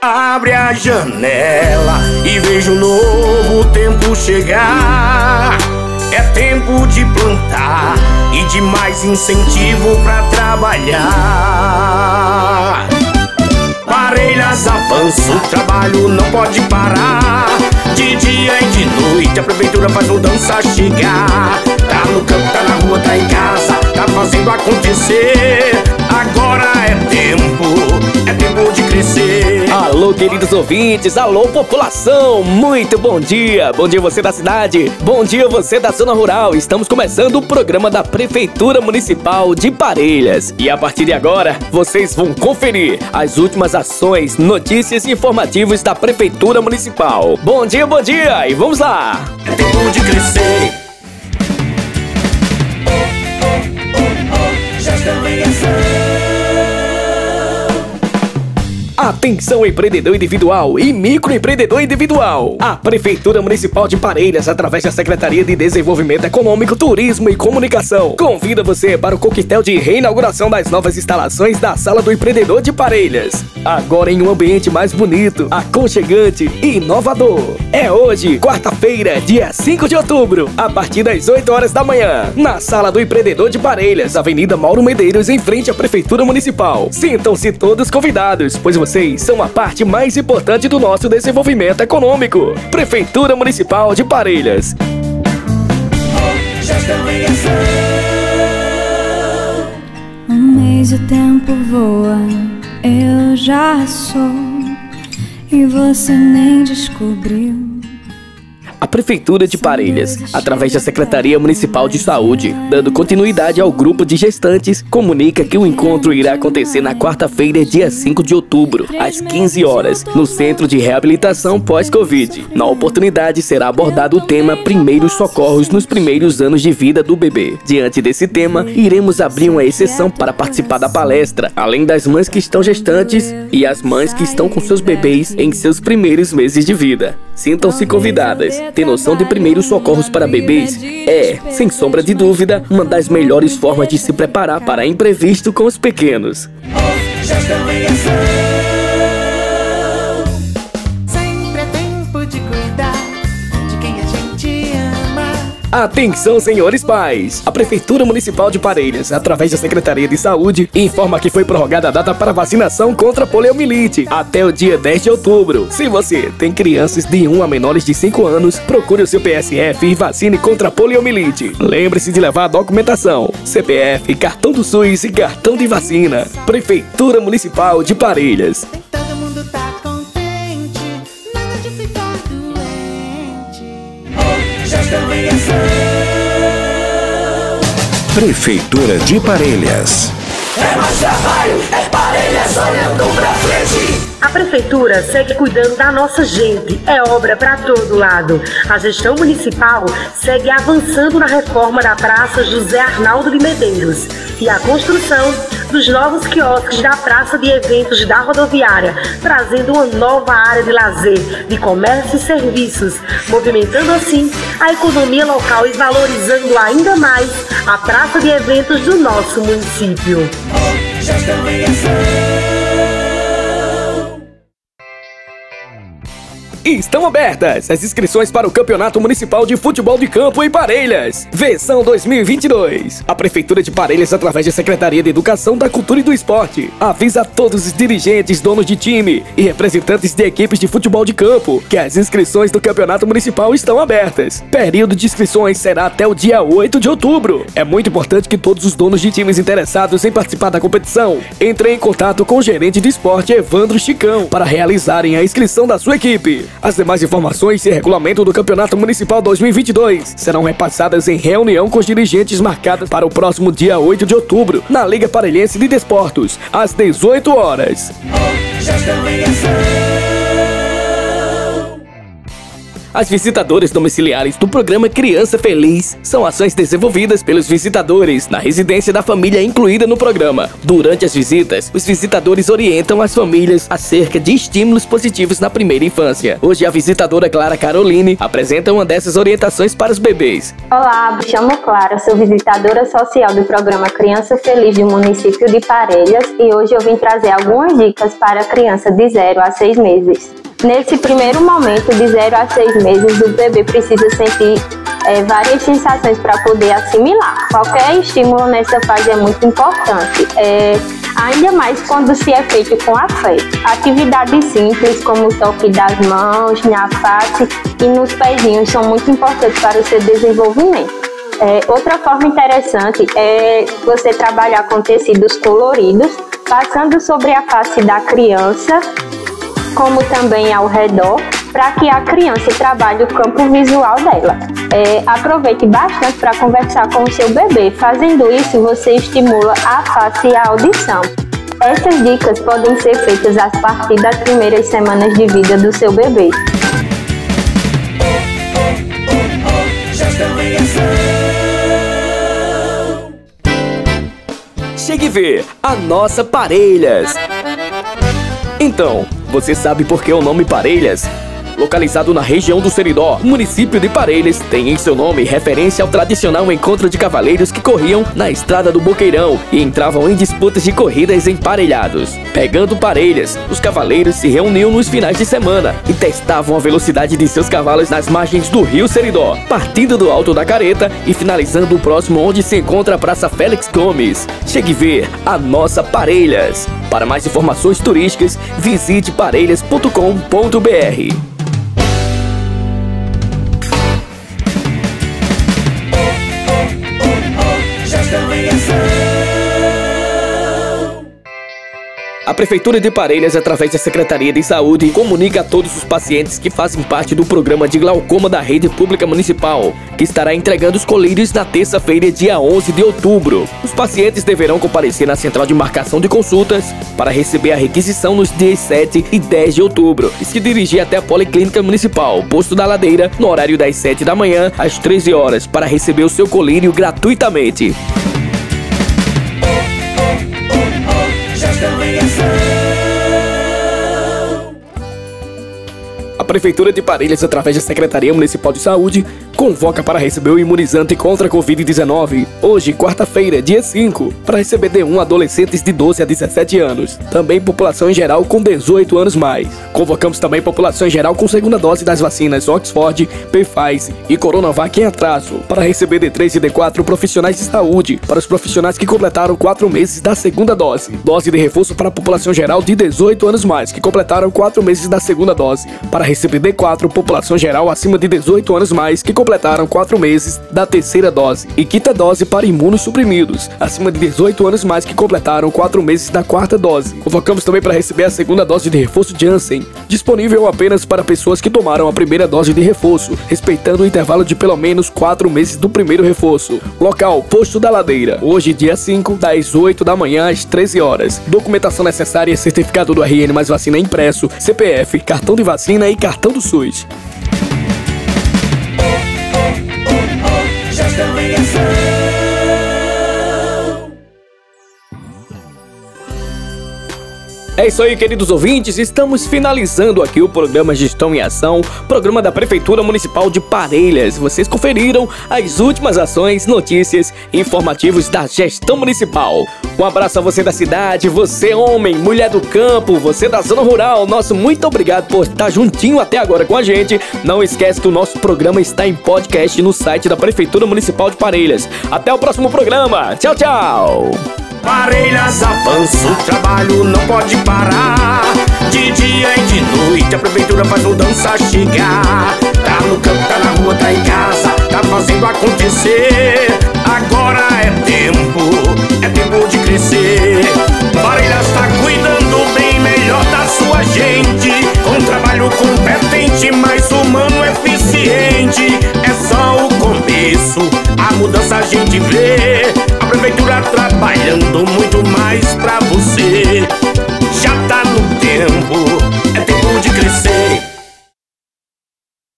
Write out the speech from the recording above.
Abre a janela e veja um novo tempo chegar. É tempo de plantar e de mais incentivo pra trabalhar. Parelhas avança, o trabalho não pode parar. De dia e de noite a prefeitura faz mudança chegar. Tá no campo, tá na rua, tá em casa, tá fazendo acontecer. Agora é tempo, é tempo de crescer. Alô, queridos ouvintes, alô, população, muito bom dia. Bom dia você da cidade, bom dia você da zona rural. Estamos começando o programa da Prefeitura Municipal de Parelhas. E a partir de agora, vocês vão conferir as últimas ações, notícias e informativos da Prefeitura Municipal. Bom dia, bom dia e vamos lá. É tempo de crescer. Atenção empreendedor individual e microempreendedor individual. A Prefeitura Municipal de Parelhas, através da Secretaria de Desenvolvimento Econômico, Turismo e Comunicação, convida você para o coquetel de reinauguração das novas instalações da Sala do Empreendedor de Parelhas. Agora em um ambiente mais bonito, aconchegante e inovador. É hoje, quarta-feira, dia 5 de outubro, a partir das 8 horas da manhã, na Sala do Empreendedor de Parelhas, Avenida Mauro Medeiros, em frente à Prefeitura Municipal. Sintam-se todos convidados, pois vocês são a parte mais importante do nosso desenvolvimento econômico. Prefeitura Municipal de Parelhas. Um mês o tempo voa, eu já sou, e você nem descobriu. Prefeitura de Parelhas, através da Secretaria Municipal de Saúde, dando continuidade ao grupo de gestantes, comunica que o encontro irá acontecer na quarta-feira, dia 5 de outubro, às 15 horas, no Centro de Reabilitação Pós-Covid. Na oportunidade será abordado o tema Primeiros Socorros nos primeiros anos de vida do bebê. Diante desse tema, iremos abrir uma exceção para participar da palestra, além das mães que estão gestantes e as mães que estão com seus bebês em seus primeiros meses de vida. Sintam-se convidadas. Ter noção de primeiros socorros para bebês é, sem sombra de dúvida, uma das melhores formas de se preparar para imprevisto com os pequenos. Sempre Atenção, senhores pais! A Prefeitura Municipal de Parelhas, através da Secretaria de Saúde, informa que foi prorrogada a data para vacinação contra poliomielite até o dia 10 de outubro. Se você tem crianças de 1 a menores de 5 anos, procure o seu PSF e vacine contra poliomielite. Lembre-se de levar a documentação: CPF, cartão do SUS e cartão de vacina. Prefeitura Municipal de Parelhas. Prefeitura de Parelhas. É mais trabalho, é parelhas olhando pra. A prefeitura segue cuidando da nossa gente, é obra para todo lado. A gestão municipal segue avançando na reforma da Praça José Arnaldo de Medeiros e a construção dos novos quiosques da Praça de Eventos da Rodoviária, trazendo uma nova área de lazer, de comércio e serviços, movimentando assim a economia local e valorizando ainda mais a Praça de Eventos do nosso município. Estão abertas as inscrições para o Campeonato Municipal de Futebol de Campo em Parelhas, versão 2022. A Prefeitura de Parelhas, através da Secretaria de Educação, da Cultura e do Esporte, avisa a todos os dirigentes, donos de time e representantes de equipes de futebol de campo que as inscrições do Campeonato Municipal estão abertas. Período de inscrições será até o dia 8 de outubro. É muito importante que todos os donos de times interessados em participar da competição entrem em contato com o gerente de esporte Evandro Chicão para realizarem a inscrição da sua equipe. As demais informações e regulamento do Campeonato Municipal 2022 serão repassadas em reunião com os dirigentes marcadas para o próximo dia 8 de outubro, na Liga Parelhense de Desportos, às 18 horas. As visitadoras domiciliares do programa Criança Feliz são ações desenvolvidas pelos visitadores na residência da família incluída no programa. Durante as visitas, os visitadores orientam as famílias acerca de estímulos positivos na primeira infância. Hoje, a visitadora Clara Caroline apresenta uma dessas orientações para os bebês. Olá, me chamo Clara, sou visitadora social do programa Criança Feliz do município de Parelhas e hoje eu vim trazer algumas dicas para a criança de 0 a 6 meses. Nesse primeiro momento, de 0 a 6 meses, o bebê precisa sentir é, várias sensações para poder assimilar. Qualquer estímulo nessa fase é muito importante. É, ainda mais quando se é feito com afeto. Atividades simples como o toque das mãos, na face e nos pezinhos são muito importantes para o seu desenvolvimento. É, outra forma interessante é você trabalhar com tecidos coloridos, passando sobre a face da criança como também ao redor, para que a criança trabalhe o campo visual dela. É, aproveite bastante para conversar com o seu bebê. Fazendo isso, você estimula a face e a audição. Essas dicas podem ser feitas a partir das primeiras semanas de vida do seu bebê. Chegue vê a nossa Parelhas. Então, você sabe por que o nome Parelhas? Localizado na região do Seridó, município de Parelhas tem em seu nome referência ao tradicional encontro de cavaleiros que corriam na estrada do Boqueirão e entravam em disputas de corridas emparelhados. Pegando parelhas, os cavaleiros se reuniam nos finais de semana e testavam a velocidade de seus cavalos nas margens do rio Seridó, partindo do alto da careta e finalizando o próximo onde se encontra a Praça Félix Gomes. Chegue ver a nossa Parelhas. Para mais informações turísticas, visite parelhas.com.br. A Prefeitura de Parelhas, através da Secretaria de Saúde, comunica a todos os pacientes que fazem parte do programa de glaucoma da Rede Pública Municipal, que estará entregando os colírios na terça-feira, dia 11 de outubro. Os pacientes deverão comparecer na central de marcação de consultas para receber a requisição nos dias 7 e 10 de outubro e se dirigir até a Policlínica Municipal, posto da Ladeira, no horário das 7 da manhã às 13 horas, para receber o seu colírio gratuitamente. Prefeitura de Parelhas, através da Secretaria Municipal de Saúde, convoca para receber o imunizante contra a Covid-19, hoje, quarta-feira, dia 5, para receber D1 adolescentes de 12 a 17 anos. Também população em geral com 18 anos mais. Convocamos também população em geral com segunda dose das vacinas Oxford, Pfizer e Coronavac em atraso, para receber D3 e D4 profissionais de saúde, para os profissionais que completaram 4 meses da segunda dose. Dose de reforço para a população geral de 18 anos mais, que completaram 4 meses da segunda dose, para receber D4 população geral acima de 18 anos mais, que completaram 4 meses da terceira dose, e quinta dose para imunossuprimidos, acima de 18 anos mais que completaram 4 meses da quarta dose. Convocamos também para receber a segunda dose de reforço Janssen, disponível apenas para pessoas que tomaram a primeira dose de reforço, respeitando o intervalo de pelo menos 4 meses do primeiro reforço. Local: Posto da Ladeira, hoje dia 5, das 8 da manhã às 13 horas. Documentação necessária: certificado do RN mais vacina impresso, CPF, cartão de vacina e cartão do SUS. yes sir. É isso aí, queridos ouvintes. Estamos finalizando aqui o programa Gestão em Ação, programa da Prefeitura Municipal de Parelhas. Vocês conferiram as últimas ações, notícias e informativos da gestão municipal. Um abraço a você da cidade, você homem, mulher do campo, você da zona rural. Nosso muito obrigado por estar juntinho até agora com a gente. Não esquece que o nosso programa está em podcast no site da Prefeitura Municipal de Parelhas. Até o próximo programa. Tchau, tchau. Parelhas avança, o trabalho não pode parar. De dia e de noite a prefeitura faz mudança chegar. Tá no campo, tá na rua, tá em casa, tá fazendo acontecer. Agora é tempo, é tempo de crescer. Parelhas tá cuidando bem melhor da sua gente. Com trabalho competente, mais humano, eficiente. É só o começo, a mudança a gente vê.